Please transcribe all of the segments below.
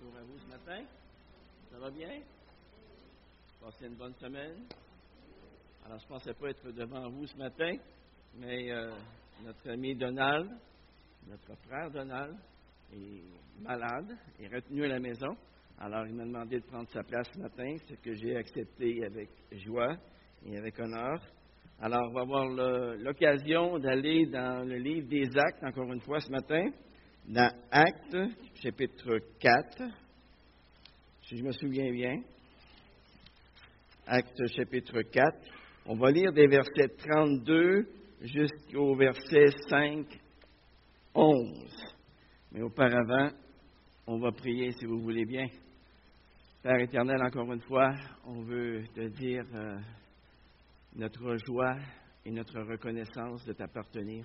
Bonjour à vous ce matin. Ça va bien? Passez une bonne semaine. Alors, je ne pensais pas être devant vous ce matin, mais euh, notre ami Donald, notre frère Donald, est malade, est retenu à la maison. Alors, il m'a demandé de prendre sa place ce matin, ce que j'ai accepté avec joie et avec honneur. Alors, on va avoir l'occasion d'aller dans le livre des Actes, encore une fois, ce matin dans Actes, chapitre 4, si je me souviens bien. Actes, chapitre 4. On va lire des versets 32 jusqu'au verset 5, 11. Mais auparavant, on va prier si vous voulez bien. Père éternel, encore une fois, on veut te dire euh, notre joie et notre reconnaissance de t'appartenir.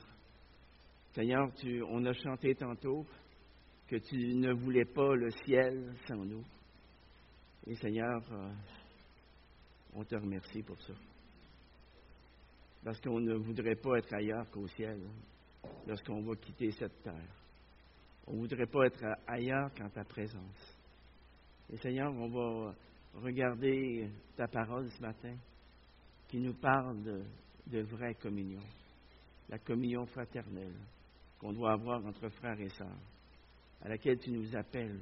Seigneur, on a chanté tantôt que tu ne voulais pas le ciel sans nous. Et Seigneur, euh, on te remercie pour ça. Parce qu'on ne voudrait pas être ailleurs qu'au ciel lorsqu'on va quitter cette terre. On ne voudrait pas être ailleurs qu'en ta présence. Et Seigneur, on va regarder ta parole ce matin qui nous parle de, de vraie communion, la communion fraternelle qu'on doit avoir entre frères et sœurs, à laquelle tu nous appelles.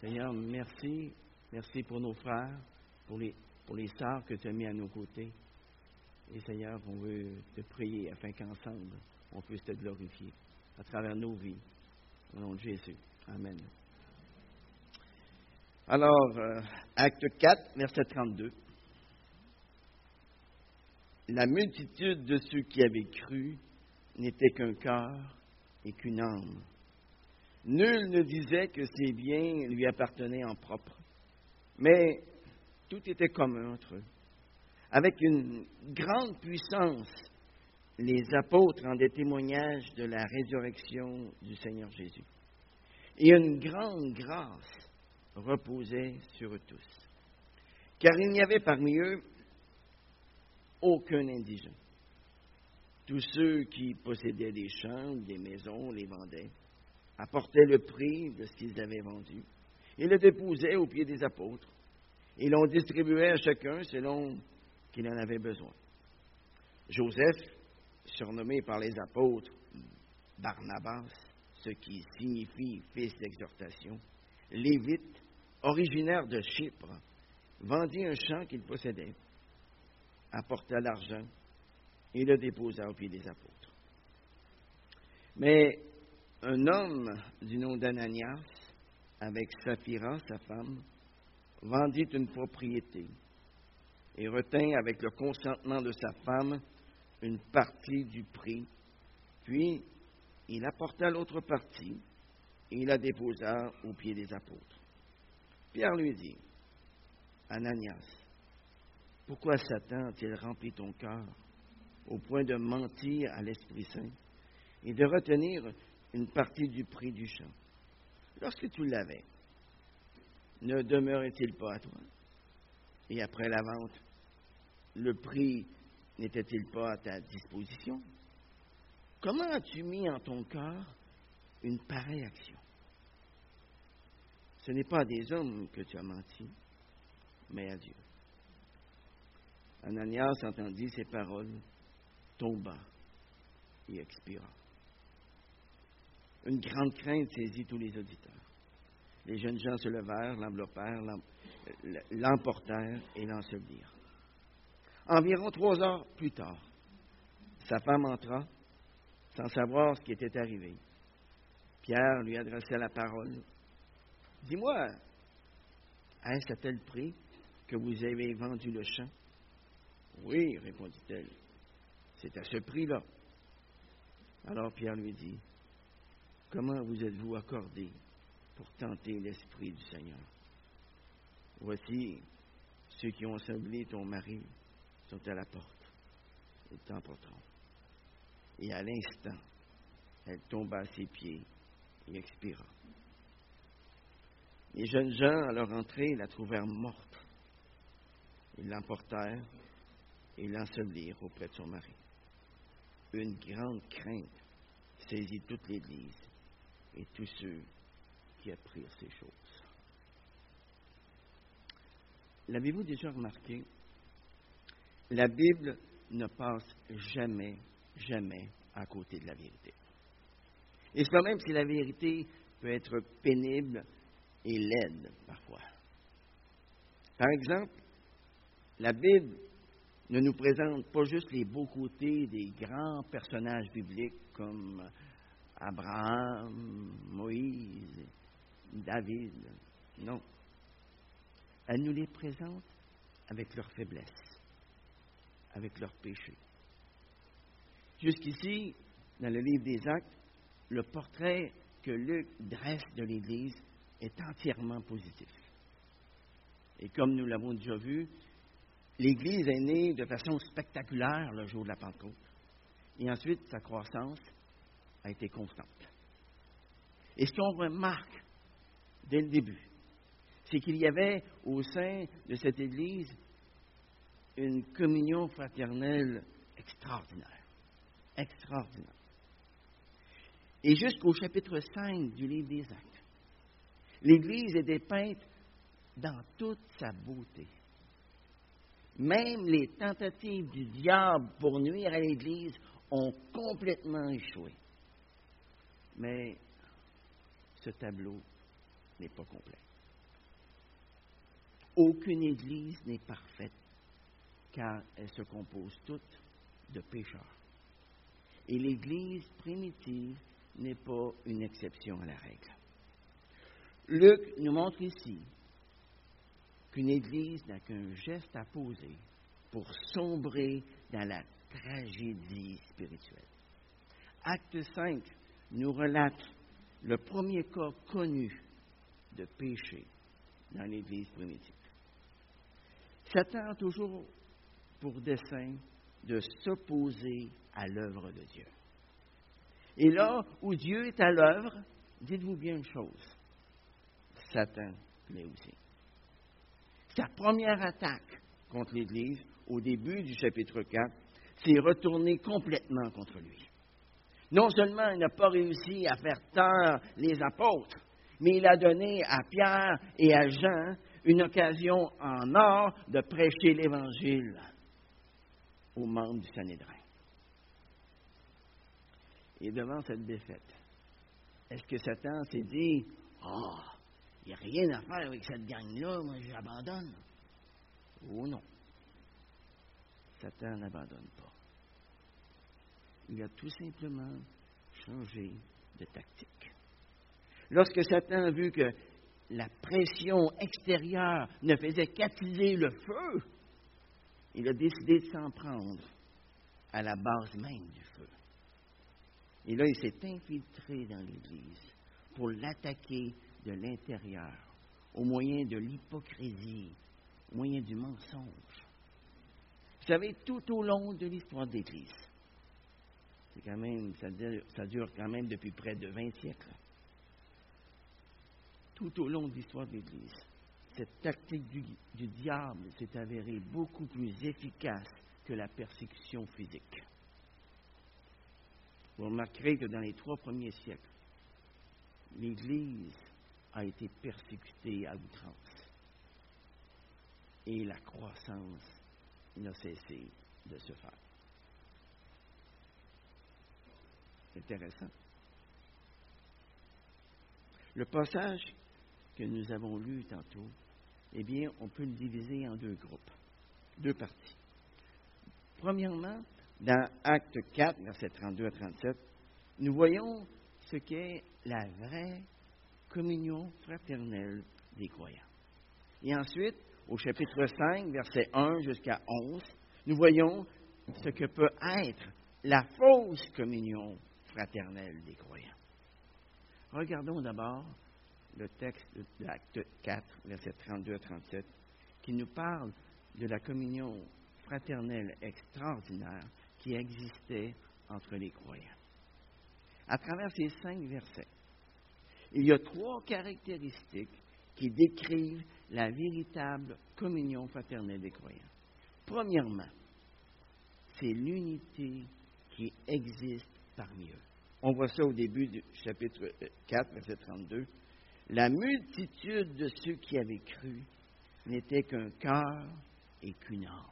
Seigneur, merci. Merci pour nos frères, pour les, pour les sœurs que tu as mis à nos côtés. Et Seigneur, on veut te prier afin qu'ensemble, on puisse te glorifier à travers nos vies. Au nom de Jésus. Amen. Alors, euh, acte 4, verset 32. La multitude de ceux qui avaient cru n'était qu'un cœur et qu'une âme. Nul ne disait que ses biens lui appartenaient en propre, mais tout était commun entre eux. Avec une grande puissance, les apôtres rendaient témoignage de la résurrection du Seigneur Jésus. Et une grande grâce reposait sur eux tous. Car il n'y avait parmi eux aucun indigent tous ceux qui possédaient des champs des maisons les vendaient, apportaient le prix de ce qu'ils avaient vendu et le déposaient aux pieds des apôtres. Et l'on distribuait à chacun selon qu'il en avait besoin. Joseph, surnommé par les apôtres Barnabas, ce qui signifie fils d'exhortation, Lévite, originaire de Chypre, vendit un champ qu'il possédait, apporta l'argent et le déposa au pied des apôtres. Mais un homme du nom d'Ananias, avec Saphira, sa femme, vendit une propriété et retint avec le consentement de sa femme une partie du prix, puis il apporta l'autre partie et la déposa au pied des apôtres. Pierre lui dit, Ananias, pourquoi Satan a-t-il rempli ton cœur au point de mentir à l'Esprit Saint et de retenir une partie du prix du champ. Lorsque tu l'avais, ne demeurait-il pas à toi? Et après la vente, le prix n'était-il pas à ta disposition? Comment as-tu mis en ton cœur une pareille action? Ce n'est pas à des hommes que tu as menti, mais à Dieu. Ananias entendit ces paroles tomba et expira. Une grande crainte saisit tous les auditeurs. Les jeunes gens se levèrent, l'enveloppèrent, l'emportèrent et l'ensevelirent. Environ trois heures plus tard, sa femme entra sans savoir ce qui était arrivé. Pierre lui adressa la parole. Dis-moi, est-ce à tel prix que vous avez vendu le champ? Oui, répondit-elle. C'est à ce prix-là. Alors Pierre lui dit, Comment vous êtes-vous accordé pour tenter l'Esprit du Seigneur? Voici, ceux qui ont semblé ton mari sont à la porte. Ils t'emporteront. Et à l'instant, elle tomba à ses pieds et expira. Les jeunes gens, à leur entrée, la trouvèrent morte. Ils l'emportèrent et l'ensevelirent auprès de son mari une grande crainte saisit toute l'Église et tous ceux qui apprirent ces choses. L'avez-vous déjà remarqué? La Bible ne passe jamais, jamais à côté de la vérité. Et cela même si la vérité peut être pénible et laide parfois. Par exemple, la Bible ne nous présente pas juste les beaux côtés des grands personnages bibliques comme Abraham, Moïse, David. Non. Elle nous les présente avec leurs faiblesses, avec leurs péchés. Jusqu'ici, dans le livre des Actes, le portrait que Luc dresse de l'Église est entièrement positif. Et comme nous l'avons déjà vu, l'Église est née de façon spectaculaire le jour de la Pentecôte. Et ensuite, sa croissance a été constante. Et ce qu'on remarque dès le début, c'est qu'il y avait au sein de cette Église une communion fraternelle extraordinaire. Extraordinaire. Et jusqu'au chapitre 5 du livre des Actes, l'Église est dépeinte dans toute sa beauté. Même les tentatives du diable pour nuire à l'Église ont complètement échoué. Mais ce tableau n'est pas complet. Aucune Église n'est parfaite, car elle se compose toute de pécheurs. Et l'Église primitive n'est pas une exception à la règle. Luc nous montre ici qu'une Église n'a qu'un geste à poser pour sombrer dans la tragédie spirituelle. Acte 5 nous relate le premier cas connu de péché dans l'Église primitive. Satan a toujours pour dessein de s'opposer à l'œuvre de Dieu. Et là où Dieu est à l'œuvre, dites-vous bien une chose, Satan l'est aussi. Sa première attaque contre l'Église, au début du chapitre 4, s'est retournée complètement contre lui. Non seulement il n'a pas réussi à faire taire les apôtres, mais il a donné à Pierre et à Jean une occasion en or de prêcher l'Évangile aux membres du Sanhédrin. Et devant cette défaite, est-ce que Satan s'est dit Ah, il n'y a rien à faire avec cette gang-là, moi j'abandonne Oh non. Satan n'abandonne pas. Il a tout simplement changé de tactique. Lorsque Satan a vu que la pression extérieure ne faisait qu'attiser le feu, il a décidé de s'en prendre à la base même du feu. Et là, il s'est infiltré dans l'Église pour l'attaquer de l'intérieur, au moyen de l'hypocrisie, au moyen du mensonge. Vous savez, tout au long de l'histoire de l'Église, c'est quand même, ça dure, quand même depuis près de 20 siècles. Tout au long de l'histoire de l'Église, cette tactique du, du diable s'est avérée beaucoup plus efficace que la persécution physique. Vous remarquerez que dans les trois premiers siècles, l'Église a été persécutée à outrance. Et la croissance n'a cessé de se faire. Intéressant. Le passage que nous avons lu tantôt, eh bien, on peut le diviser en deux groupes, deux parties. Premièrement, dans Acte 4, versets 32 à 37, nous voyons ce qu'est la vraie communion fraternelle des croyants. Et ensuite, au chapitre 5, versets 1 jusqu'à 11, nous voyons ce que peut être la fausse communion fraternelle des croyants. Regardons d'abord le texte de l'Acte 4, versets 32 à 37, qui nous parle de la communion fraternelle extraordinaire qui existait entre les croyants. À travers ces cinq versets, il y a trois caractéristiques qui décrivent la véritable communion fraternelle des croyants. Premièrement, c'est l'unité qui existe parmi eux. On voit ça au début du chapitre 4, verset 32. La multitude de ceux qui avaient cru n'était qu'un cœur et qu'une âme.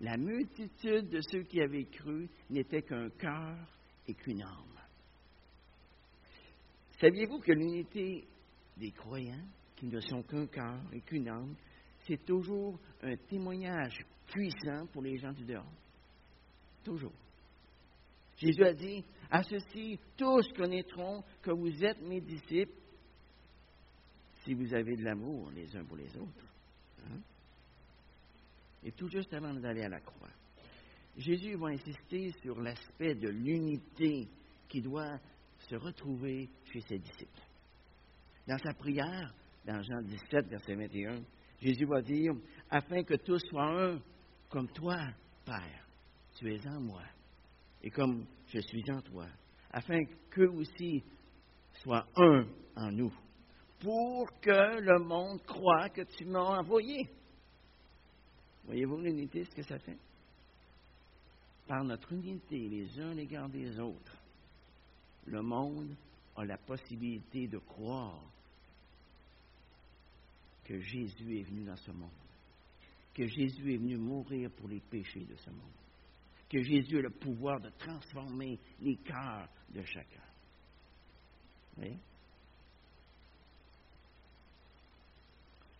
La multitude de ceux qui avaient cru n'était qu'un cœur et qu'une âme. Saviez-vous que l'unité des croyants, qui ne sont qu'un cœur et qu'une âme, c'est toujours un témoignage puissant pour les gens du dehors? Toujours. Jésus a dit, à ceci, tous connaîtront que vous êtes mes disciples si vous avez de l'amour les uns pour les autres. Hein? Et tout juste avant d'aller à la croix, Jésus va insister sur l'aspect de l'unité qui doit se retrouver chez ses disciples. Dans sa prière, dans Jean 17, verset 21, Jésus va dire, afin que tous soient un, comme toi, Père, tu es en moi, et comme je suis en toi, afin qu'eux aussi soient un en nous, pour que le monde croit que tu m'as envoyé. Voyez-vous l'unité, ce que ça fait? Par notre unité les uns à l'égard des autres, le monde a la possibilité de croire que Jésus est venu dans ce monde, que Jésus est venu mourir pour les péchés de ce monde, que Jésus a le pouvoir de transformer les cœurs de chacun.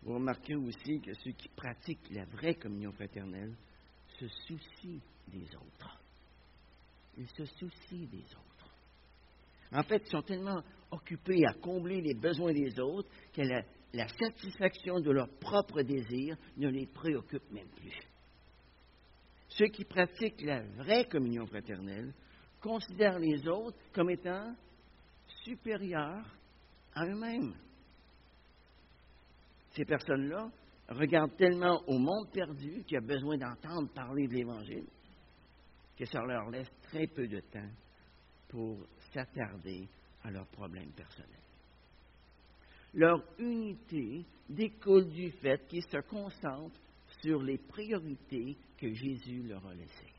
Vous remarquez aussi que ceux qui pratiquent la vraie communion fraternelle se soucient des autres. Ils se soucient des autres. En fait, ils sont tellement occupés à combler les besoins des autres que la, la satisfaction de leurs propres désirs ne les préoccupe même plus. Ceux qui pratiquent la vraie communion fraternelle considèrent les autres comme étant supérieurs à eux-mêmes. Ces personnes-là regardent tellement au monde perdu qui a besoin d'entendre parler de l'Évangile que ça leur laisse très peu de temps pour s'attarder à leurs problèmes personnels. Leur unité découle du fait qu'ils se concentrent sur les priorités que Jésus leur a laissées.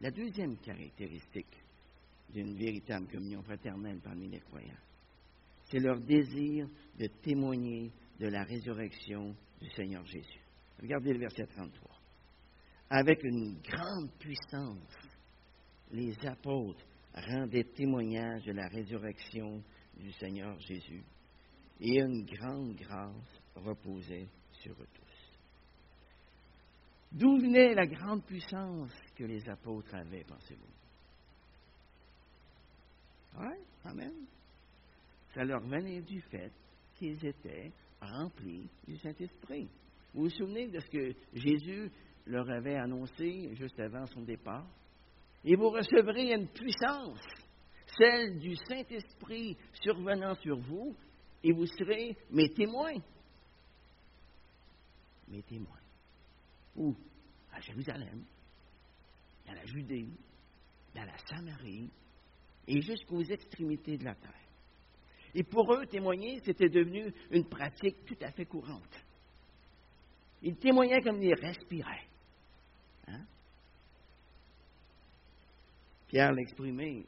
La deuxième caractéristique d'une véritable communion fraternelle parmi les croyants, c'est leur désir de témoigner de la résurrection du Seigneur Jésus. Regardez le verset 33. Avec une grande puissance, les apôtres rendaient témoignage de la résurrection du Seigneur Jésus, et une grande grâce reposait sur eux tous. D'où venait la grande puissance que les apôtres avaient, pensez-vous? Oui, Amen ça leur venait du fait qu'ils étaient remplis du Saint-Esprit. Vous vous souvenez de ce que Jésus leur avait annoncé juste avant son départ? Et vous recevrez une puissance, celle du Saint-Esprit survenant sur vous, et vous serez mes témoins. Mes témoins. Où? À Jérusalem, dans la Judée, dans la Samarie, et jusqu'aux extrémités de la terre. Et pour eux, témoigner, c'était devenu une pratique tout à fait courante. Ils témoignaient comme ils respiraient. Hein? Pierre l'exprimait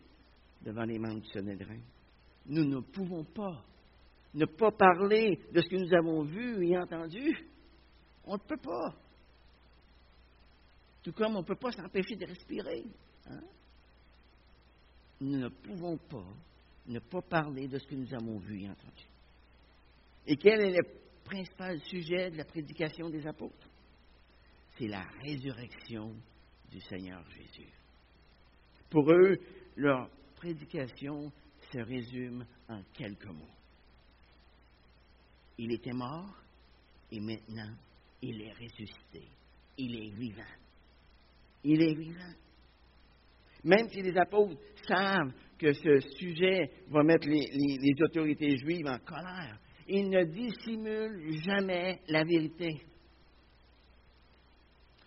devant les membres du Sénédrin. Nous ne pouvons pas ne pas parler de ce que nous avons vu et entendu. On ne peut pas. Tout comme on ne peut pas s'empêcher de respirer. Hein? Nous ne pouvons pas ne pas parler de ce que nous avons vu et entendu. Et quel est le principal sujet de la prédication des apôtres? C'est la résurrection du Seigneur Jésus. Pour eux, leur prédication se résume en quelques mots. Il était mort et maintenant il est ressuscité. Il est vivant. Il est vivant. Même si les apôtres savent que ce sujet va mettre les, autorités juives en colère. Il ne dissimule jamais la vérité.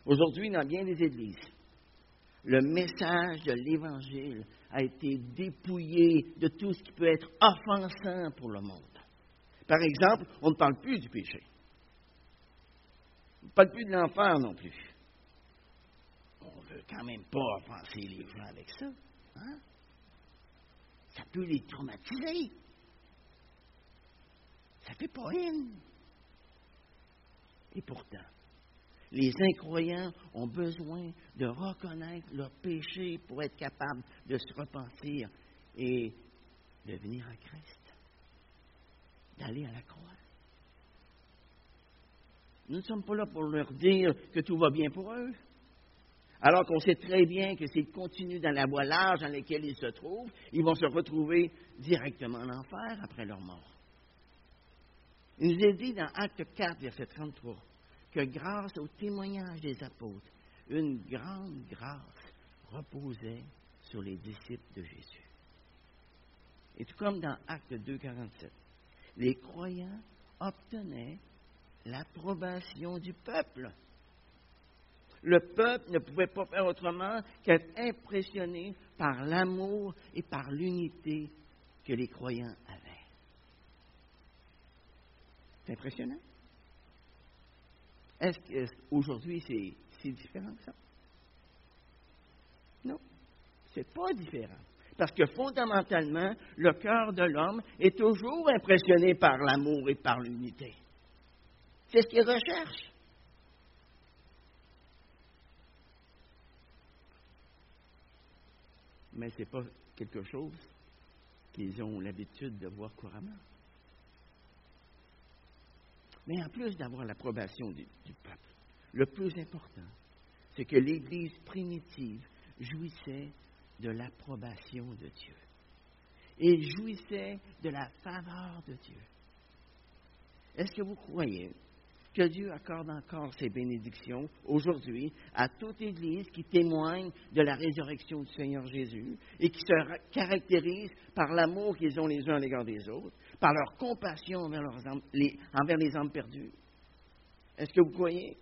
Aujourd'hui, dans bien des églises, le message de l'Évangile a été dépouillé de tout ce qui peut être offensant pour le monde. Par exemple, on ne parle plus du péché. On ne parle plus de l'enfer non plus. On ne veut quand même pas offenser les gens avec ça. Hein? ça peut les traumatiser. Ça fait pas une. Et pourtant, les incroyants ont besoin de reconnaître leur péché pour être capables de se repentir et de venir à Christ, d'aller à la croix. Nous ne sommes pas là pour leur dire que tout va bien pour eux. Alors qu'on sait très bien que s'ils continuent dans la voie large dans laquelle ils se trouvent, ils vont se retrouver directement en enfer après leur mort. Il nous est dit dans Acte 4, verset 33, que grâce au témoignage des apôtres, une grande grâce reposait sur les disciples de Jésus. Et tout comme dans Acte 2, 47, les croyants obtenaient l'approbation du peuple. Le peuple ne pouvait pas faire autrement qu'être impressionné par l'amour et par l'unité que les croyants avaient. C'est impressionnant. Est-ce qu'aujourd'hui c'est si différent que ça? Non, c'est pas différent. Parce que fondamentalement, le cœur de l'homme est toujours impressionné par l'amour et par l'unité. C'est ce qu'il recherche. Mais ce n'est pas quelque chose qu'ils ont l'habitude de voir couramment. Mais en plus d'avoir l'approbation du, peuple, le plus important, c'est que l'Église primitive jouissait de l'approbation de Dieu. Et jouissait de la faveur de Dieu. Est-ce que vous croyez que Dieu accorde encore ses bénédictions aujourd'hui à toute Église qui témoigne de la résurrection du Seigneur Jésus et qui se caractérise par l'amour qu'ils ont les uns à l'égard des autres, par leur compassion envers, les, âmes perdues. Est-ce que vous croyez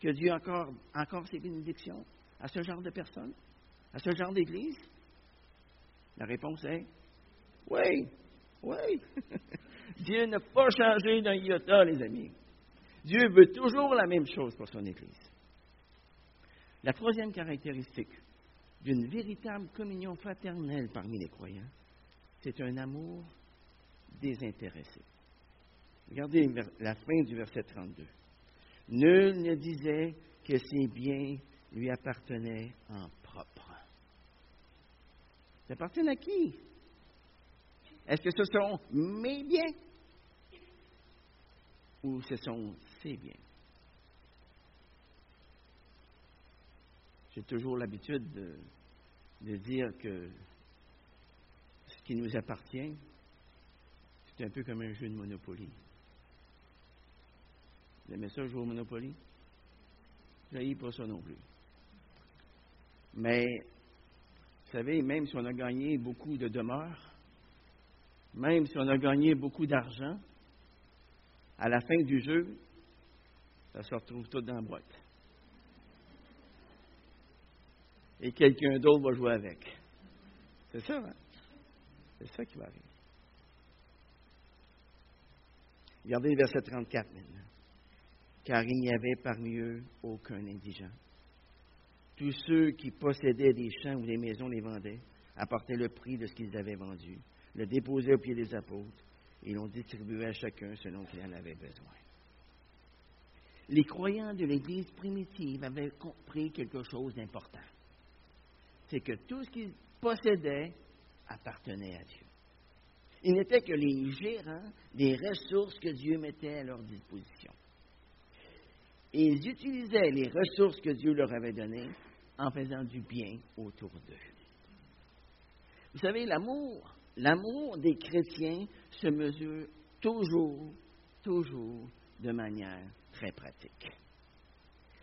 que Dieu accorde encore ses bénédictions à ce genre de personnes, à ce genre d'Église? La réponse est oui, oui. Dieu n'a pas changé d'un iota, les amis. Dieu veut toujours la même chose pour son Église. La troisième caractéristique d'une véritable communion fraternelle parmi les croyants, c'est un amour désintéressé. Regardez la fin du verset 32. Nul ne disait que ses biens lui appartenaient en propre. Ça appartient à qui? Est-ce que ce sont mes biens? Ou ce sont ses biens? J'ai toujours l'habitude de, dire que ce qui nous appartient, c'est un peu comme un jeu de Monopoly. Vous aimez ça, jouer au Monopoly? Je pas ça non plus. Mais, vous savez, même si on a gagné beaucoup de demeures, même si on a gagné beaucoup d'argent, à la fin du jeu, ça se retrouve tout dans la boîte. Et quelqu'un d'autre va jouer avec. C'est ça, hein? C'est ça qui va arriver. Regardez le verset 34 maintenant. Car il n'y avait parmi eux aucun indigent. Tous ceux qui possédaient des champs ou des maisons les vendaient, apportaient le prix de ce qu'ils avaient vendu le déposaient au pied des apôtres et l'ont distribué à chacun selon qu'il en avait besoin. Les croyants de l'Église primitive avaient compris quelque chose d'important. C'est que tout ce qu'ils possédaient appartenait à Dieu. Ils n'étaient que les gérants des ressources que Dieu mettait à leur disposition. Ils utilisaient les ressources que Dieu leur avait données en faisant du bien autour d'eux. Vous savez, l'amour l'amour des chrétiens se mesure toujours, toujours de manière très pratique.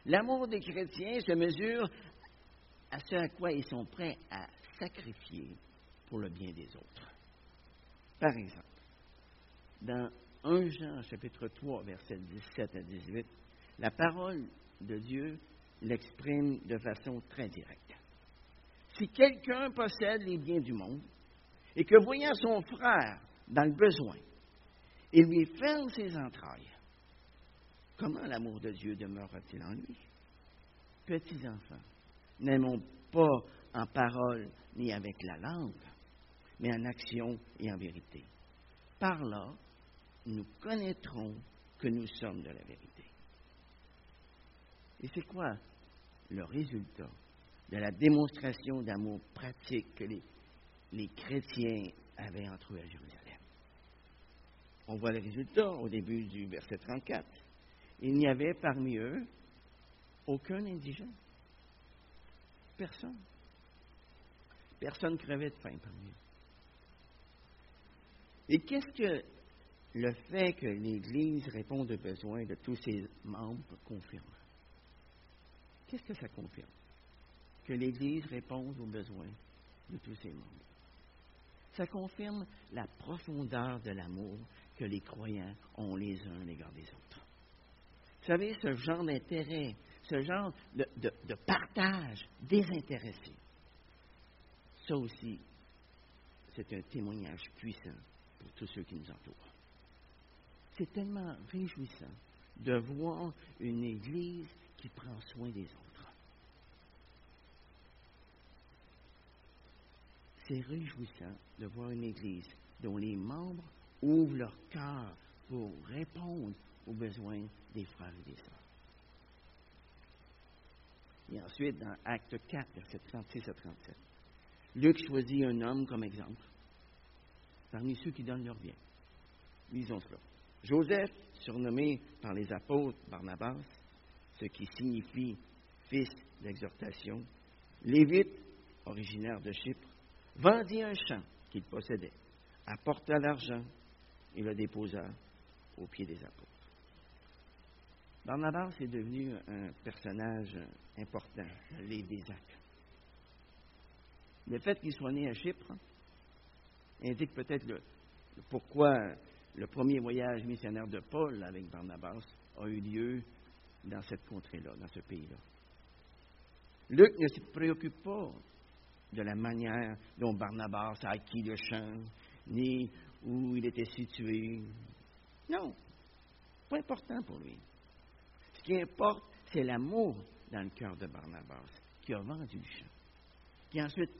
L'amour des chrétiens se mesure à ce à quoi ils sont prêts à sacrifier pour le bien des autres. Par exemple, dans 1 Jean chapitre 3, versets 17 à 18, la parole de Dieu l'exprime de façon très directe. Si quelqu'un possède les biens du monde et que voyant son frère dans le besoin, il lui ferme ses entrailles, comment l'amour de Dieu demeure-t-il en lui? Petits enfants, n'aimons pas en parole ni avec la langue, mais en action et en vérité. Par là, nous connaîtrons que nous sommes de la vérité. Et c'est quoi le résultat de la démonstration d'amour pratique que les, les chrétiens avaient entre eux à Jérusalem? On voit le résultat au début du verset 34. Il n'y avait parmi eux aucun indigent. Personne. Personne crevait de faim parmi eux. Et qu'est-ce que le fait que l'Église réponde aux besoins de tous ses membres confirme? Qu'est-ce que ça confirme? Que l'Église réponde aux besoins de tous ses membres. Ça confirme la profondeur de l'amour que les croyants ont les uns à l'égard des autres. Vous savez, ce genre d'intérêt, ce genre de, de partage désintéressé, ça aussi, c'est un témoignage puissant pour tous ceux qui nous entourent. C'est tellement réjouissant de voir une Église qui prend soin des autres. C'est réjouissant de voir une Église dont les membres ouvrent leur cœur pour répondre aux besoins des frères et des sœurs. Et ensuite, dans Acte 4, versets 36 à 37, Luc choisit un homme comme exemple parmi ceux qui donnent leur bien. Lisons cela. Joseph, surnommé par les apôtres Barnabas, ce qui signifie fils d'exhortation, Lévite, originaire de Chypre, vendit un champ qu'il possédait, apporta l'argent et le déposa aux pieds des apôtres. Barnabas est devenu un personnage important, le livre des actes. Le fait qu'il soit né à Chypre indique peut-être le, pourquoi le premier voyage missionnaire de Paul avec Barnabas a eu lieu dans cette contrée-là, dans ce pays-là. Luc ne se préoccupe pas de la manière dont Barnabas a acquis le champ, ni où il était situé. Non, pas important pour lui. Ce qui importe, c'est l'amour dans le cœur de Barnabas, qui a vendu le champ, qui ensuite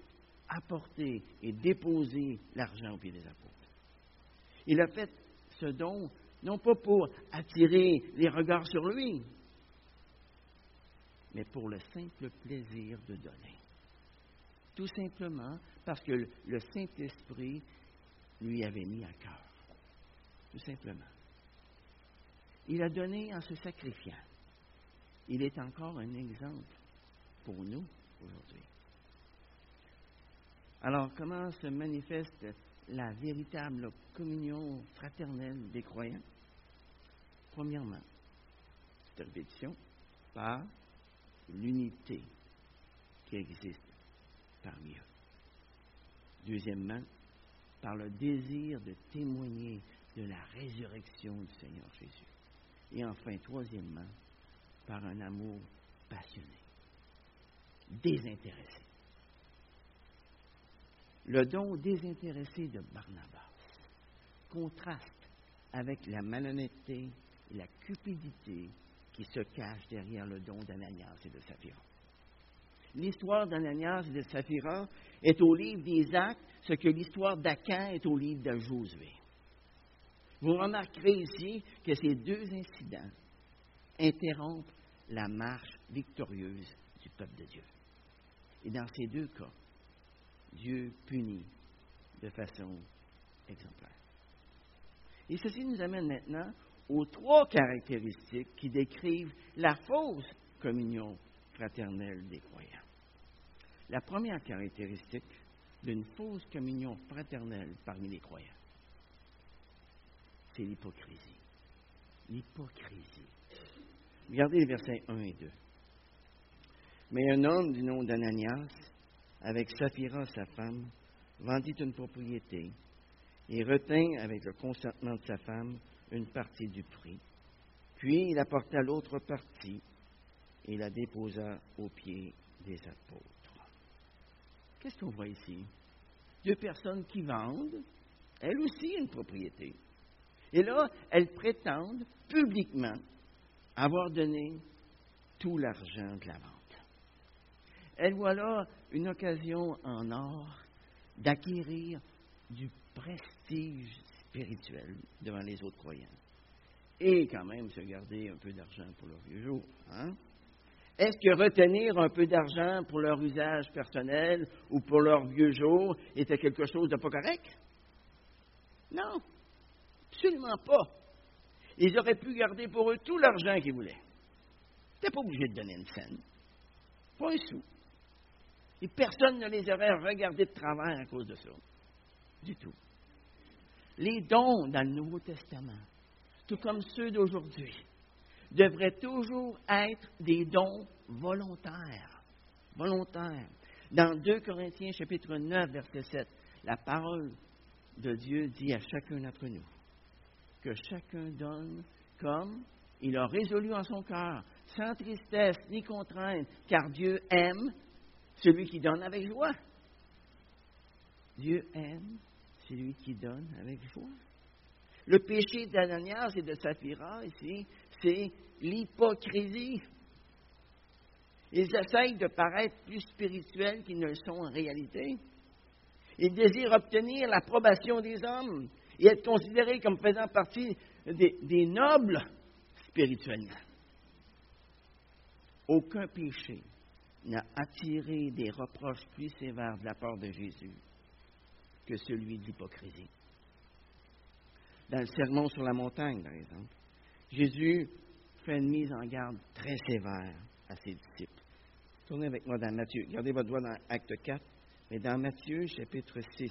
apporté et déposé l'argent au pied des apôtres. Il a fait ce don non pas pour attirer les regards sur lui, mais pour le simple plaisir de donner. Tout simplement parce que le Saint-Esprit lui avait mis à cœur. Tout simplement. Il a donné en se sacrifiant. Il est encore un exemple pour nous aujourd'hui. Alors, comment se manifeste la véritable communion fraternelle des croyants? Premièrement, cette répétition, par l'unité qui existe parmi eux. Deuxièmement, par le désir de témoigner de la résurrection du Seigneur Jésus. Et enfin, troisièmement, par un amour passionné, désintéressé. Le don désintéressé de Barnabas contraste avec la malhonnêteté et la cupidité qui se cachent derrière le don d'Ananias et de Saphira. L'histoire d'Ananias et de Saphira est au livre des Actes, ce que l'histoire d'Acan est au livre de Josué. Vous remarquerez ici que ces deux incidents interrompent la marche victorieuse du peuple de Dieu. Et dans ces deux cas, Dieu punit de façon exemplaire. Et ceci nous amène maintenant aux trois caractéristiques qui décrivent la fausse communion fraternelle des croyants. La première caractéristique d'une fausse communion fraternelle parmi les croyants, c'est l'hypocrisie. L'hypocrisie. Regardez les versets 1 et 2. Mais un homme du nom d'Ananias, avec Saphira, sa femme, vendit une propriété et retint avec le consentement de sa femme une partie du prix. Puis il apporta l'autre partie et la déposa aux pieds des apôtres. Qu'est-ce qu'on voit ici? Deux personnes qui vendent, elles aussi une propriété. Et là, elles prétendent publiquement avoir donné tout l'argent de la vente. Elles voient là une occasion en or d'acquérir du prestige spirituel devant les autres croyants. Et quand même se garder un peu d'argent pour leur vieux jour. Hein? Est-ce que retenir un peu d'argent pour leur usage personnel ou pour leur vieux jour était quelque chose de pas correct? Non, absolument pas. Ils auraient pu garder pour eux tout l'argent qu'ils voulaient. Ils n'étaient pas obligés de donner une scène. Pas un sou. Et personne ne les aurait regardés de travers à cause de ça. Du tout. Les dons dans le Nouveau Testament, tout comme ceux d'aujourd'hui, devraient toujours être des dons volontaires. Volontaires. Dans 2 Corinthiens chapitre 9, verset 7, la parole de Dieu dit à chacun d'entre nous que chacun donne comme il a résolu en son cœur, sans tristesse ni contrainte, car Dieu aime celui qui donne avec joie. Dieu aime celui qui donne avec joie. Le péché d'Ananias et de Saphira ici, c'est l'hypocrisie. Ils essayent de paraître plus spirituels qu'ils ne le sont en réalité. Ils désirent obtenir l'approbation des hommes et être considérés comme faisant partie des, des nobles spirituellement. Aucun péché n'a attiré des reproches plus sévères de la part de Jésus que celui d'hypocrisie. Dans le sermon sur la montagne, par exemple, Jésus fait une mise en garde très sévère à ses disciples. Tournez avec moi dans Matthieu. Gardez votre doigt dans Acte 4, mais dans Matthieu, chapitre 6,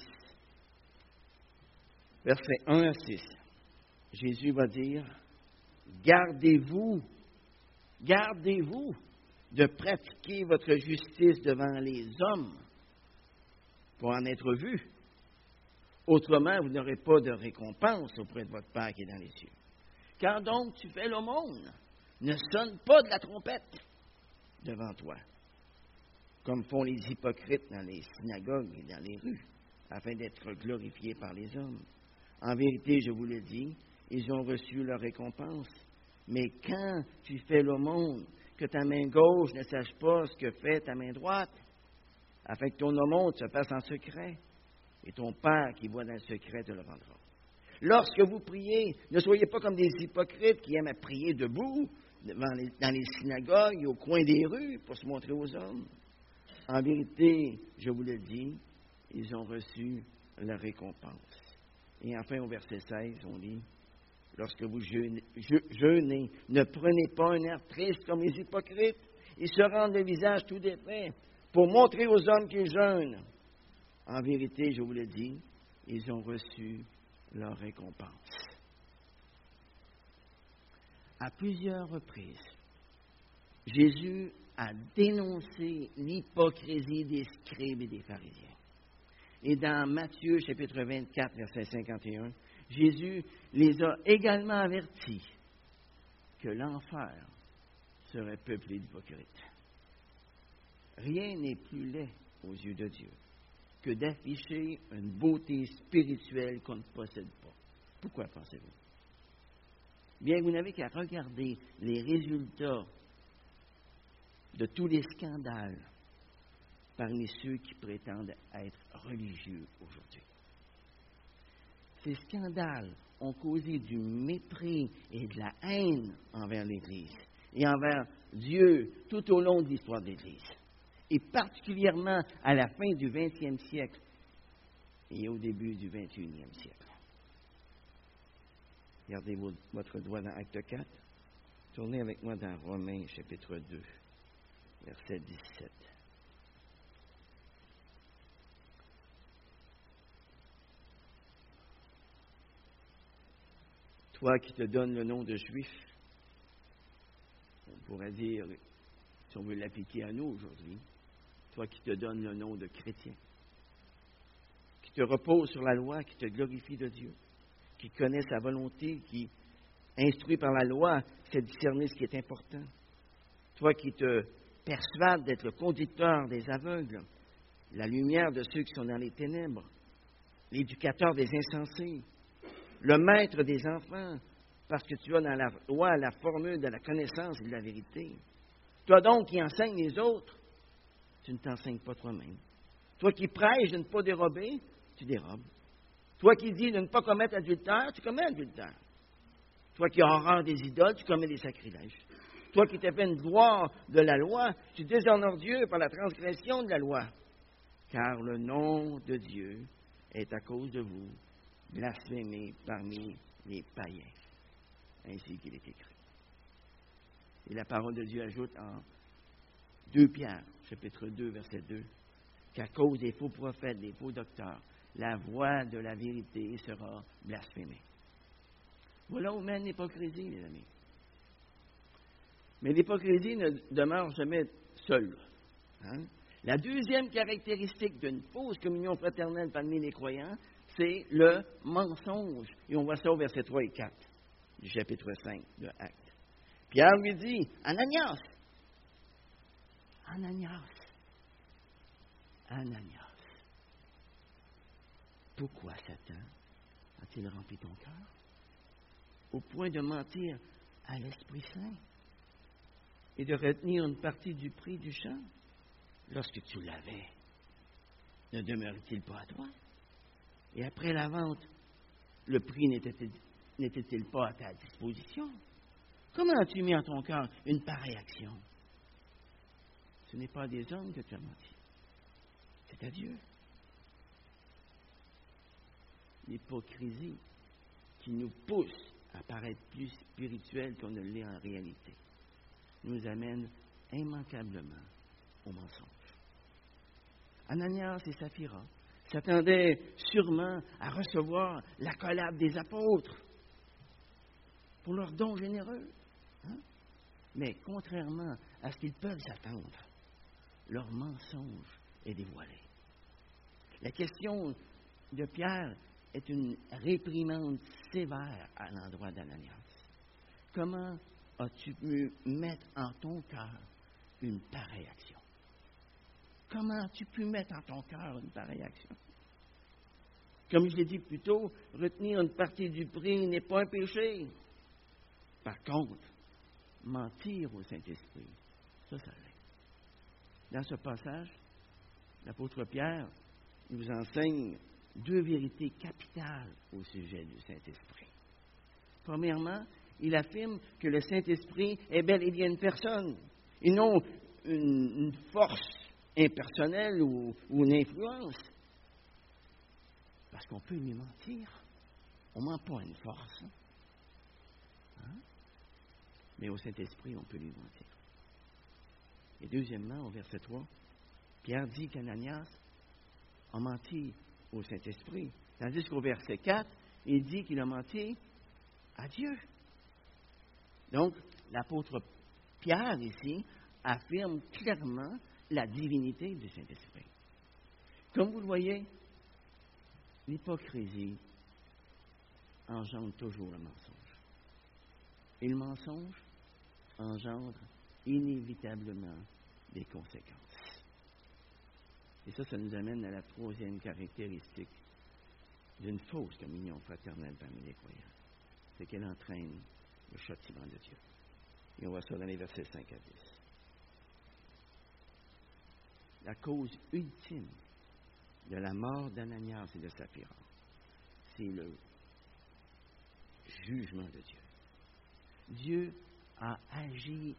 versets 1 à 6, Jésus va dire Gardez-vous, gardez-vous de pratiquer votre justice devant les hommes pour en être vu. Autrement, vous n'aurez pas de récompense auprès de votre Père qui est dans les cieux. Quand donc tu fais l'aumône, ne sonne pas de la trompette devant toi, comme font les hypocrites dans les synagogues et dans les rues, afin d'être glorifiés par les hommes. En vérité, je vous le dis, ils ont reçu leur récompense. Mais quand tu fais l'aumône, que ta main gauche ne sache pas ce que fait ta main droite, afin que ton aumône se fasse en secret, et ton Père qui voit dans le secret te le rendra. Lorsque vous priez, ne soyez pas comme des hypocrites qui aiment à prier debout les, dans les synagogues et au coin des rues pour se montrer aux hommes. En vérité, je vous le dis, ils ont reçu la récompense. Et enfin, au verset 16, on dit, lorsque vous jeûnez, ne prenez pas un air triste comme les hypocrites. Ils se rendent le visage tout défait pour montrer aux hommes qu'ils jeûnent. En vérité, je vous le dis, ils ont reçu leur récompense. À plusieurs reprises, Jésus a dénoncé l'hypocrisie des scribes et des pharisiens. Et dans Matthieu chapitre 24, verset 51, Jésus les a également avertis que l'enfer serait peuplé d'hypocrites. Rien n'est plus laid aux yeux de Dieu que d'afficher une beauté spirituelle qu'on ne possède pas. Pourquoi pensez-vous? Bien, vous n'avez qu'à regarder les résultats de tous les scandales parmi ceux qui prétendent être religieux aujourd'hui. Ces scandales ont causé du mépris et de la haine envers l'Église et envers Dieu tout au long de l'histoire de l'Église, et particulièrement à la fin du 20e siècle et au début du 21e siècle. Gardez votre doigt dans Acte 4. Tournez avec moi dans Romains chapitre 2, verset 17. Toi qui te donnes le nom de juif, on pourrait dire, si on veut l'appliquer à nous aujourd'hui, toi qui te donnes le nom de chrétien, qui te repose sur la loi, qui te glorifie de Dieu, qui connaît sa volonté, qui, instruit par la loi, sait discerner ce qui est important. Toi qui te persuades d'être le conducteur des aveugles, la lumière de ceux qui sont dans les ténèbres, l'éducateur des insensés, le maître des enfants, parce que tu as dans la loi la formule de la connaissance et de la vérité. Toi donc qui enseignes les autres, tu ne t'enseignes pas toi-même. Toi qui prêches de ne pas dérober, tu dérobes. Toi qui dis de ne pas commettre adultère, tu commets adultère. Toi qui as des idoles, tu commets des sacrilèges. Toi qui t'es fait une gloire de la loi, tu déshonores Dieu par la transgression de la loi. Car le nom de Dieu est à cause de vous blasphémé parmi les païens, ainsi qu'il est écrit. Et la parole de Dieu ajoute en 2 Pierre, chapitre 2, verset 2, qu'à cause des faux prophètes, des faux docteurs, la voix de la vérité sera blasphémée. Voilà où mène l'hypocrisie, les amis. Mais l'hypocrisie ne demeure jamais seule. Hein. La deuxième caractéristique d'une fausse communion fraternelle parmi les croyants, c'est le mensonge. Et on voit ça au verset 3 et 4 du chapitre 5 de Actes. Pierre lui dit, Ananias, Ananias, Ananias, pourquoi Satan a-t-il rempli ton cœur au point de mentir à l'Esprit Saint et de retenir une partie du prix du champ? Lorsque tu l'avais? Ne demeurait-il pas à toi? Et après la vente, le prix n'était-il pas à ta disposition? Comment as-tu mis en ton cœur une pareille action? Ce n'est pas des hommes que tu as menti, c'est à Dieu. L'hypocrisie qui nous pousse à paraître plus spirituel qu'on ne l'est en réalité nous amène immanquablement au mensonge. Ananias et Saphira s'attendaient sûrement à recevoir la collab des apôtres pour leurs dons généreux. Hein? Mais contrairement à ce qu'ils peuvent s'attendre, leur mensonge est dévoilé. La question de Pierre est une réprimande sévère à l'endroit d'Ananias. Comment as-tu pu mettre en ton cœur une pareille action? Comment as-tu pu mettre en ton cœur une pareille action? Comme je l'ai dit plus tôt, retenir une partie du prix n'est pas un péché. Par contre, mentir au Saint-Esprit, ça, ça l'est. Dans ce passage, l'apôtre Pierre nous enseigne deux vérités capitales au sujet du Saint-Esprit. Premièrement, il affirme que le Saint-Esprit est bel et bien une personne, et non une, force impersonnelle ou, une influence. Parce qu'on peut lui mentir. On ne ment pas à une force. Hein? Mais au Saint-Esprit, on peut lui mentir. Et deuxièmement, au verset 3, Pierre dit qu'Ananias a menti au Saint-Esprit. Tandis qu'au verset 4, il dit qu'il a menti à Dieu. Donc, l'apôtre Pierre ici affirme clairement la divinité du Saint-Esprit. Comme vous le voyez, l'hypocrisie engendre toujours le mensonge. Et le mensonge engendre inévitablement des conséquences. Et ça, ça nous amène à la troisième caractéristique d'une fausse communion fraternelle parmi les croyants. C'est qu'elle entraîne le châtiment de Dieu. Et on voit ça dans les versets 5 à 10. La cause ultime de la mort d'Ananias et de Saphira, c'est le jugement de Dieu. Dieu a agi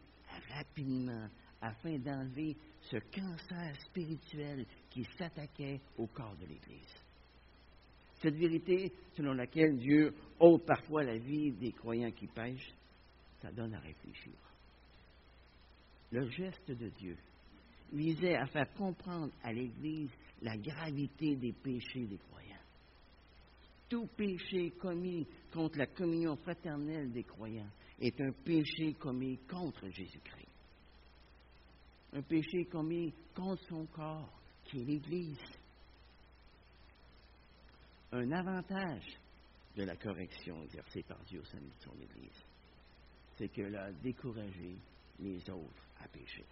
rapidement afin d'enlever ce cancer spirituel qui s'attaquait au corps de l'Église. Cette vérité selon laquelle Dieu ôte parfois la vie des croyants qui pêchent, ça donne à réfléchir. Le geste de Dieu visait à faire comprendre à l'Église la gravité des péchés des croyants. Tout péché commis contre la communion fraternelle des croyants est un péché commis contre Jésus-Christ un péché commis contre son corps, qui est l'Église. Un avantage de la correction exercée par Dieu au sein de son Église, c'est qu'elle a découragé les autres à pécher.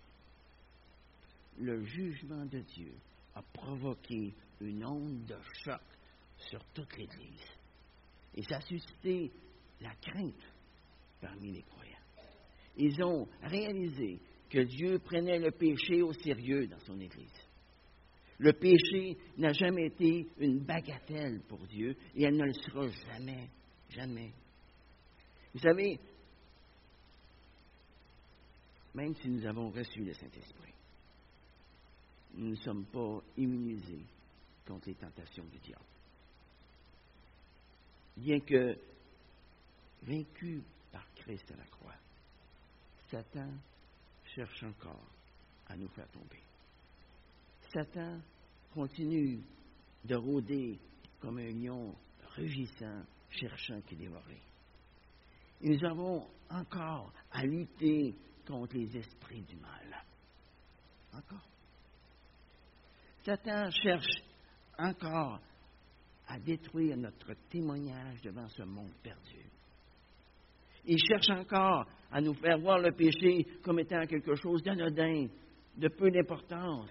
Le jugement de Dieu a provoqué une onde de choc sur toute l'Église. Et ça a suscité la crainte parmi les croyants. Ils ont réalisé que Dieu prenait le péché au sérieux dans son Église. Le péché n'a jamais été une bagatelle pour Dieu et elle ne le sera jamais, jamais. Vous savez, même si nous avons reçu le Saint-Esprit, nous ne sommes pas immunisés contre les tentations du diable. Bien que vaincu par Christ à la croix, Satan cherche encore à nous faire tomber. Satan continue de rôder comme un lion rugissant, cherchant qui dévorer. Et nous avons encore à lutter contre les esprits du mal. Encore. Satan cherche encore à détruire notre témoignage devant ce monde perdu. Il cherche encore à nous faire voir le péché comme étant quelque chose d'anodin, de peu d'importance.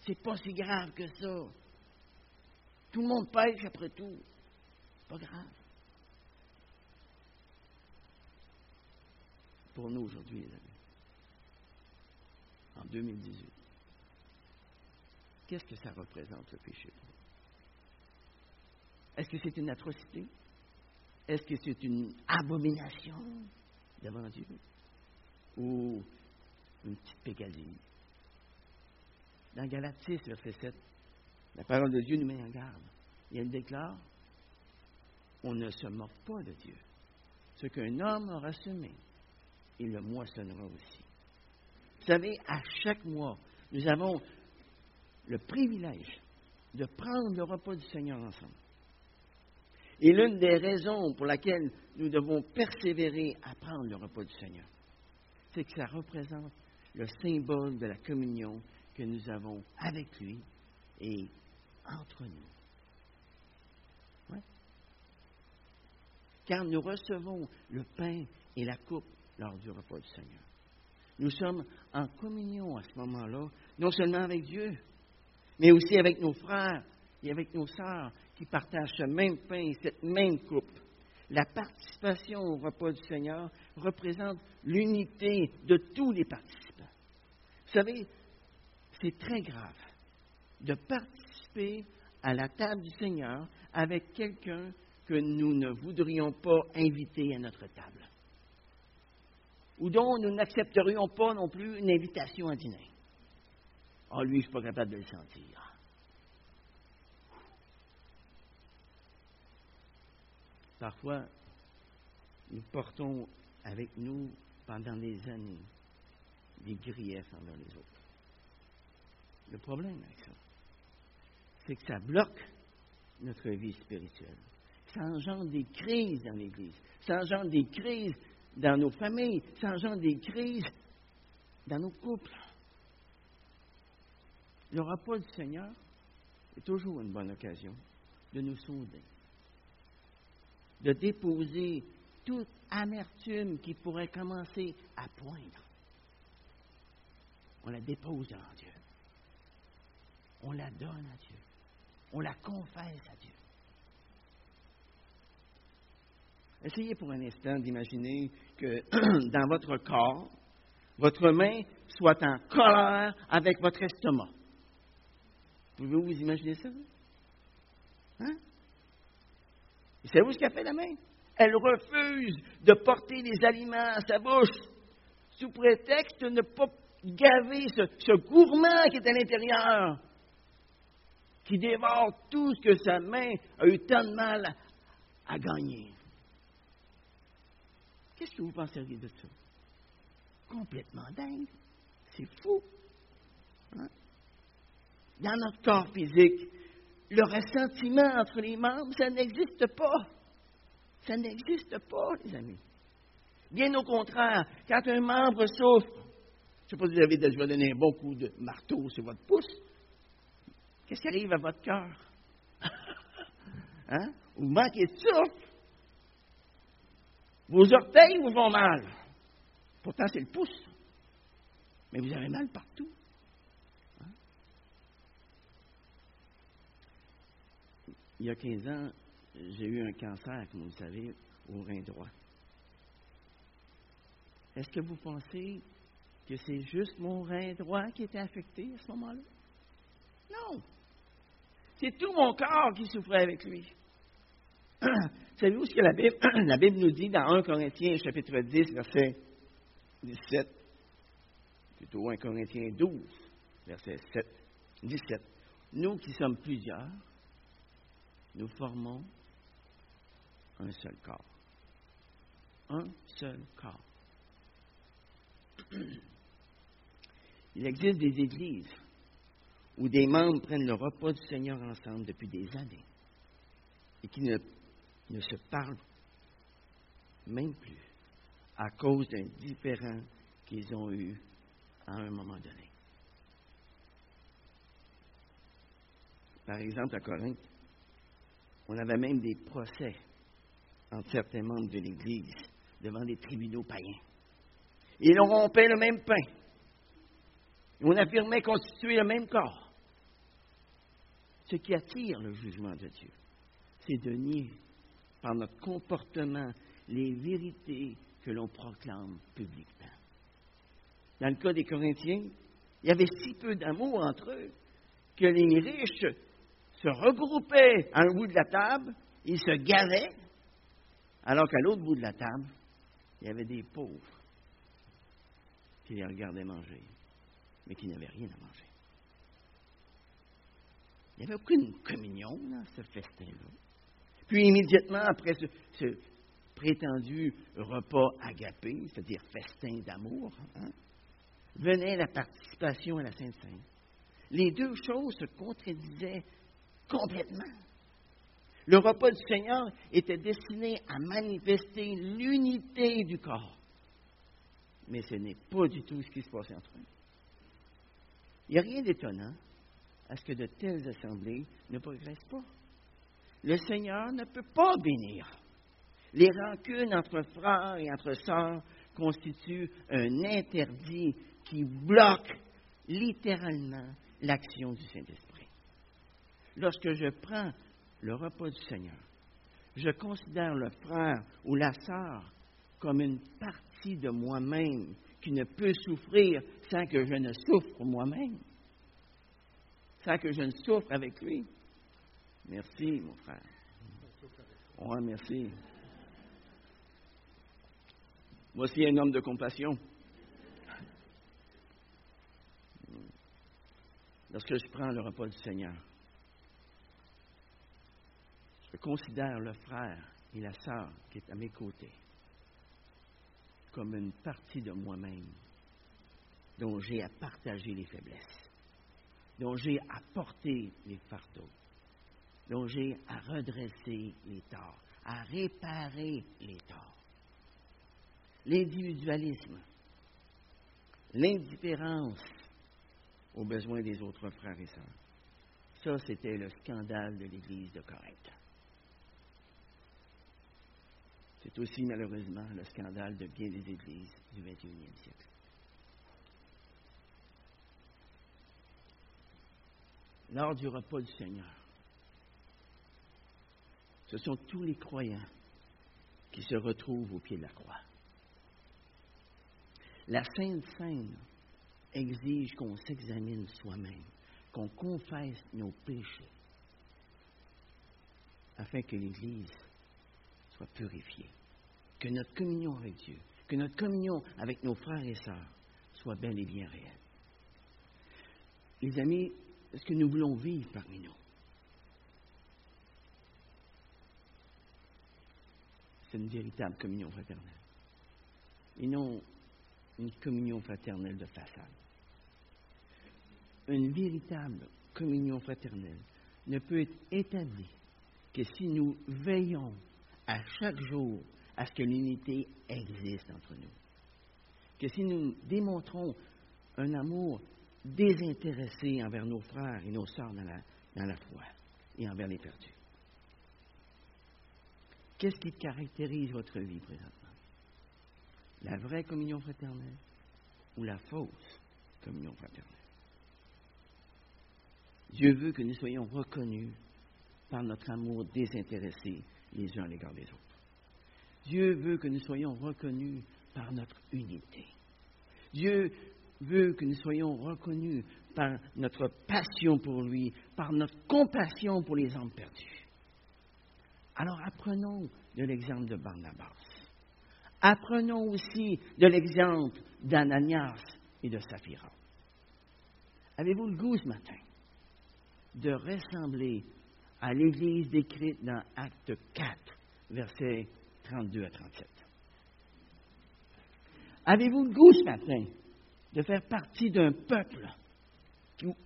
C'est pas si grave que ça. Tout le monde pêche après tout. Pas grave. Pour nous aujourd'hui, en 2018, qu'est-ce que ça représente le péché? Est-ce que c'est une atrocité? Est-ce que c'est une abomination devant Dieu? Ou une petite pégaline? Dans Galates 6, verset 7, la parole de Dieu nous met en garde. Et elle déclare On ne se moque pas de Dieu. Ce qu'un homme aura semé, il le moissonnera aussi. Vous savez, à chaque mois, nous avons le privilège de prendre le repas du Seigneur ensemble. Et l'une des raisons pour laquelle nous devons persévérer à prendre le repas du Seigneur, c'est que ça représente le symbole de la communion que nous avons avec lui et entre nous. Ouais. Car nous recevons le pain et la coupe lors du repas du Seigneur. Nous sommes en communion à ce moment-là, non seulement avec Dieu, mais aussi avec nos frères et avec nos sœurs qui partagent ce même pain et cette même coupe. La participation au repas du Seigneur représente l'unité de tous les participants. Vous savez, c'est très grave de participer à la table du Seigneur avec quelqu'un que nous ne voudrions pas inviter à notre table, ou dont nous n'accepterions pas non plus une invitation à dîner. Ah, lui, je ne suis pas capable de le sentir. Parfois, nous portons avec nous pendant des années des griefs envers les autres. Le problème avec ça, c'est que ça bloque notre vie spirituelle. Ça engendre des crises dans l'Église. Ça engendre des crises dans nos familles. Ça engendre des crises dans nos couples. Le repas du Seigneur est toujours une bonne occasion de nous souder de déposer toute amertume qui pourrait commencer à poindre. On la dépose devant Dieu. On la donne à Dieu. On la confesse à Dieu. Essayez pour un instant d'imaginer que dans votre corps, votre main soit en colère avec votre estomac. Pouvez-vous vous imaginer ça? Hein? Et savez-vous ce qu'a fait la main? Elle refuse de porter les aliments à sa bouche sous prétexte de ne pas gaver ce, ce gourmand qui est à l'intérieur, qui dévore tout ce que sa main a eu tant de mal à, gagner. Qu'est-ce que vous penseriez de ça? Complètement dingue. C'est fou. Hein? Dans notre corps physique, le ressentiment entre les membres, ça n'existe pas. Ça n'existe pas, les amis. Bien au contraire, quand un membre souffre, je ne sais pas si vous avez déjà donné un bon coup de marteau sur votre pouce, qu'est-ce qui arrive à votre cœur? hein? Vous manquez de souffle. Vos orteils vous font mal. Pourtant, c'est le pouce. Mais vous avez mal partout. Il y a 15 ans, j'ai eu un cancer, comme vous le savez, au rein droit. Est-ce que vous pensez que c'est juste mon rein droit qui était affecté à ce moment-là? Non, C'est tout mon corps qui souffrait avec lui. Savez-vous ce que la Bible, la Bible nous dit dans 1 Corinthiens chapitre 10, verset 17, plutôt 1 Corinthiens 12, verset 7, 17. Nous qui sommes plusieurs, nous formons un seul corps. Un seul corps. Il existe des églises où des membres prennent le repas du Seigneur ensemble depuis des années et qui ne, ne se parlent même plus à cause d'un différent qu'ils ont eu à un moment donné. Par exemple, à Corinthe, on avait même des procès entre certains membres de l'Église devant des tribunaux païens. Et on rompait le même pain. On affirmait constituer le même corps. Ce qui attire le jugement de Dieu, c'est de nier par notre comportement les vérités que l'on proclame publiquement. Dans le cas des Corinthiens, il y avait si peu d'amour entre eux que les riches se regroupaient à un bout de la table, ils se gavaient, alors qu'à l'autre bout de la table, il y avait des pauvres qui les regardaient manger, mais qui n'avaient rien à manger. Il n'y avait aucune communion dans ce festin-là. Puis immédiatement après ce, prétendu repas agapé, c'est-à-dire festin d'amour, hein, venait la participation à la Sainte Sainte. Les deux choses se contredisaient complètement. Le repas du Seigneur était destiné à manifester l'unité du corps. Mais ce n'est pas du tout ce qui se passait entre eux. Il n'y a rien d'étonnant à ce que de telles assemblées ne progressent pas. Le Seigneur ne peut pas bénir. Les rancunes entre frères et entre sœurs constituent un interdit qui bloque littéralement l'action du Saint-Esprit. Lorsque je prends le repas du Seigneur, je considère le frère ou la sœur comme une partie de moi-même qui ne peut souffrir sans que je ne souffre moi-même, sans que je ne souffre avec lui. Merci, mon frère. Oui, merci. Voici un homme de compassion. Lorsque je prends le repas du Seigneur, considère le frère et la sœur qui est à mes côtés comme une partie de moi-même dont j'ai à partager les faiblesses, dont j'ai à porter les fardeaux, dont j'ai à redresser les torts, à réparer les torts. L'individualisme, l'indifférence aux besoins des autres frères et sœurs. Ça, c'était le scandale de l'Église de Corinthe. C'est aussi malheureusement le scandale de bien des églises du 21e siècle. Lors du repas du Seigneur, ce sont tous les croyants qui se retrouvent au pied de la croix. La Sainte Seine exige qu'on s'examine soi-même, qu'on confesse nos péchés, afin que l'Église soit purifiée, que notre communion avec Dieu, que notre communion avec nos frères et sœurs soit bel et bien réelle. Les amis, est-ce que nous voulons vivre parmi nous? C'est une véritable communion fraternelle. Et non une communion fraternelle de façade. Une véritable communion fraternelle ne peut être établie que si nous veillons à chaque jour à ce que l'unité existe entre nous. Que si nous démontrons un amour désintéressé envers nos frères et nos sœurs dans la, foi et envers les perdus. Qu'est-ce qui caractérise votre vie présentement? La vraie communion fraternelle ou la fausse communion fraternelle? Dieu veut que nous soyons reconnus par notre amour désintéressé les uns à l'égard des autres. Dieu veut que nous soyons reconnus par notre unité. Dieu veut que nous soyons reconnus par notre passion pour lui, par notre compassion pour les hommes perdus. Alors apprenons de l'exemple de Barnabas. Apprenons aussi de l'exemple d'Ananias et de Saphira. Avez-vous le goût ce matin de ressembler à l'Église décrite dans Acte 4, versets 32 à 37? Avez-vous le goût ce matin de faire partie d'un peuple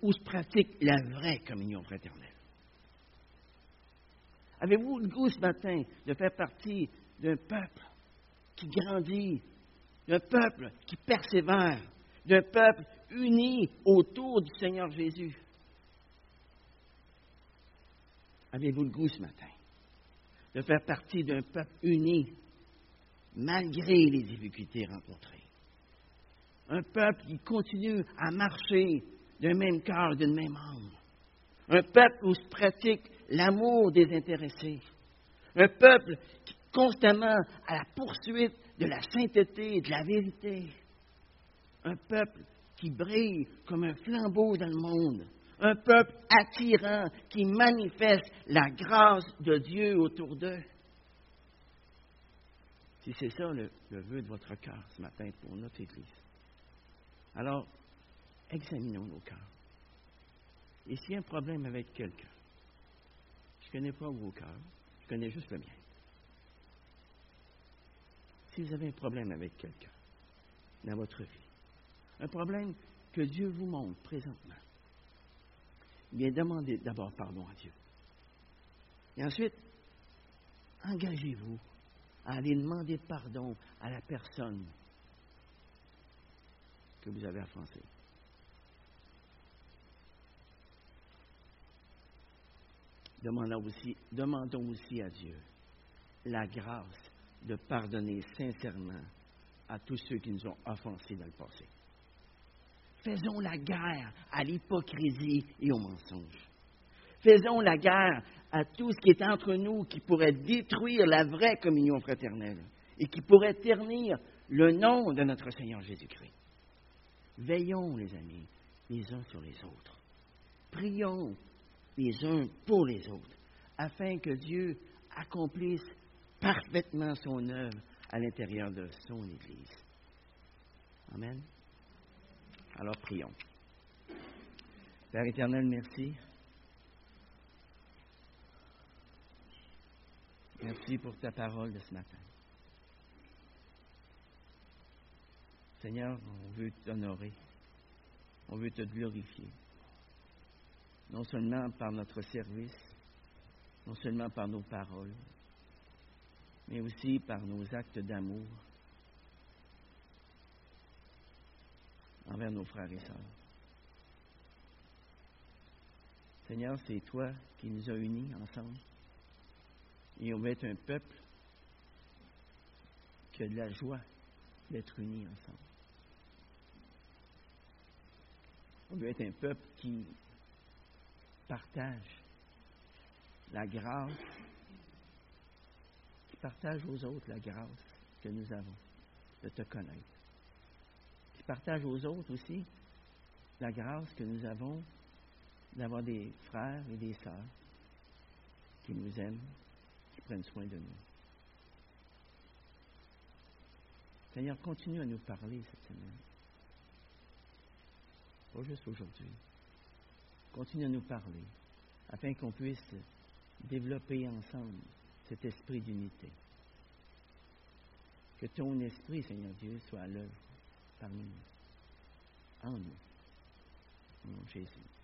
où, se pratique la vraie communion fraternelle? Avez-vous le goût ce matin de faire partie d'un peuple qui grandit, d'un peuple qui persévère, d'un peuple uni autour du Seigneur Jésus? Avez-vous le goût ce matin de faire partie d'un peuple uni malgré les difficultés rencontrées? Un peuple qui continue à marcher d'un même cœur, d'une même âme. Un peuple où se pratique l'amour désintéressé. Un peuple qui est constamment à la poursuite de la sainteté et de la vérité. Un peuple qui brille comme un flambeau dans le monde. Un peuple attirant qui manifeste la grâce de Dieu autour d'eux. Si c'est ça le, vœu de votre cœur ce matin pour notre Église, alors examinons nos cœurs. Et s'il y a un problème avec quelqu'un, je ne connais pas vos cœurs, je connais juste le mien. Si vous avez un problème avec quelqu'un dans votre vie, un problème que Dieu vous montre présentement, bien demandez d'abord pardon à Dieu. Et ensuite, engagez-vous à aller demander pardon à la personne que vous avez offensée. demandons aussi, demandons aussi à Dieu la grâce de pardonner sincèrement à tous ceux qui nous ont offensés dans le passé. Faisons la guerre à l'hypocrisie et au mensonge. Faisons la guerre à tout ce qui est entre nous qui pourrait détruire la vraie communion fraternelle et qui pourrait ternir le nom de notre Seigneur Jésus-Christ. Veillons, les amis, les uns sur les autres. Prions les uns pour les autres, afin que Dieu accomplisse parfaitement son œuvre à l'intérieur de son Église. Amen. Alors prions. Père éternel, merci. Merci pour ta parole de ce matin. Seigneur, on veut t'honorer. On veut te glorifier non seulement par notre service, non seulement par nos paroles, mais aussi par nos actes d'amour envers nos frères et sœurs. Seigneur, c'est toi qui nous as unis ensemble. Et on veut être un peuple qui a de la joie d'être unis ensemble. On veut être un peuple qui partage la grâce, qui partage aux autres la grâce que nous avons de te connaître, partage aux autres aussi la grâce que nous avons d'avoir des frères et des sœurs qui nous aiment, qui prennent soin de nous. Seigneur, continue à nous parler cette semaine. Pas juste aujourd'hui. Continue à nous parler, afin qu'on puisse développer ensemble cet esprit d'unité. Que ton esprit, Seigneur Dieu, soit à l'œuvre parmi nous, en nous. Au nom de Jésus. Amen.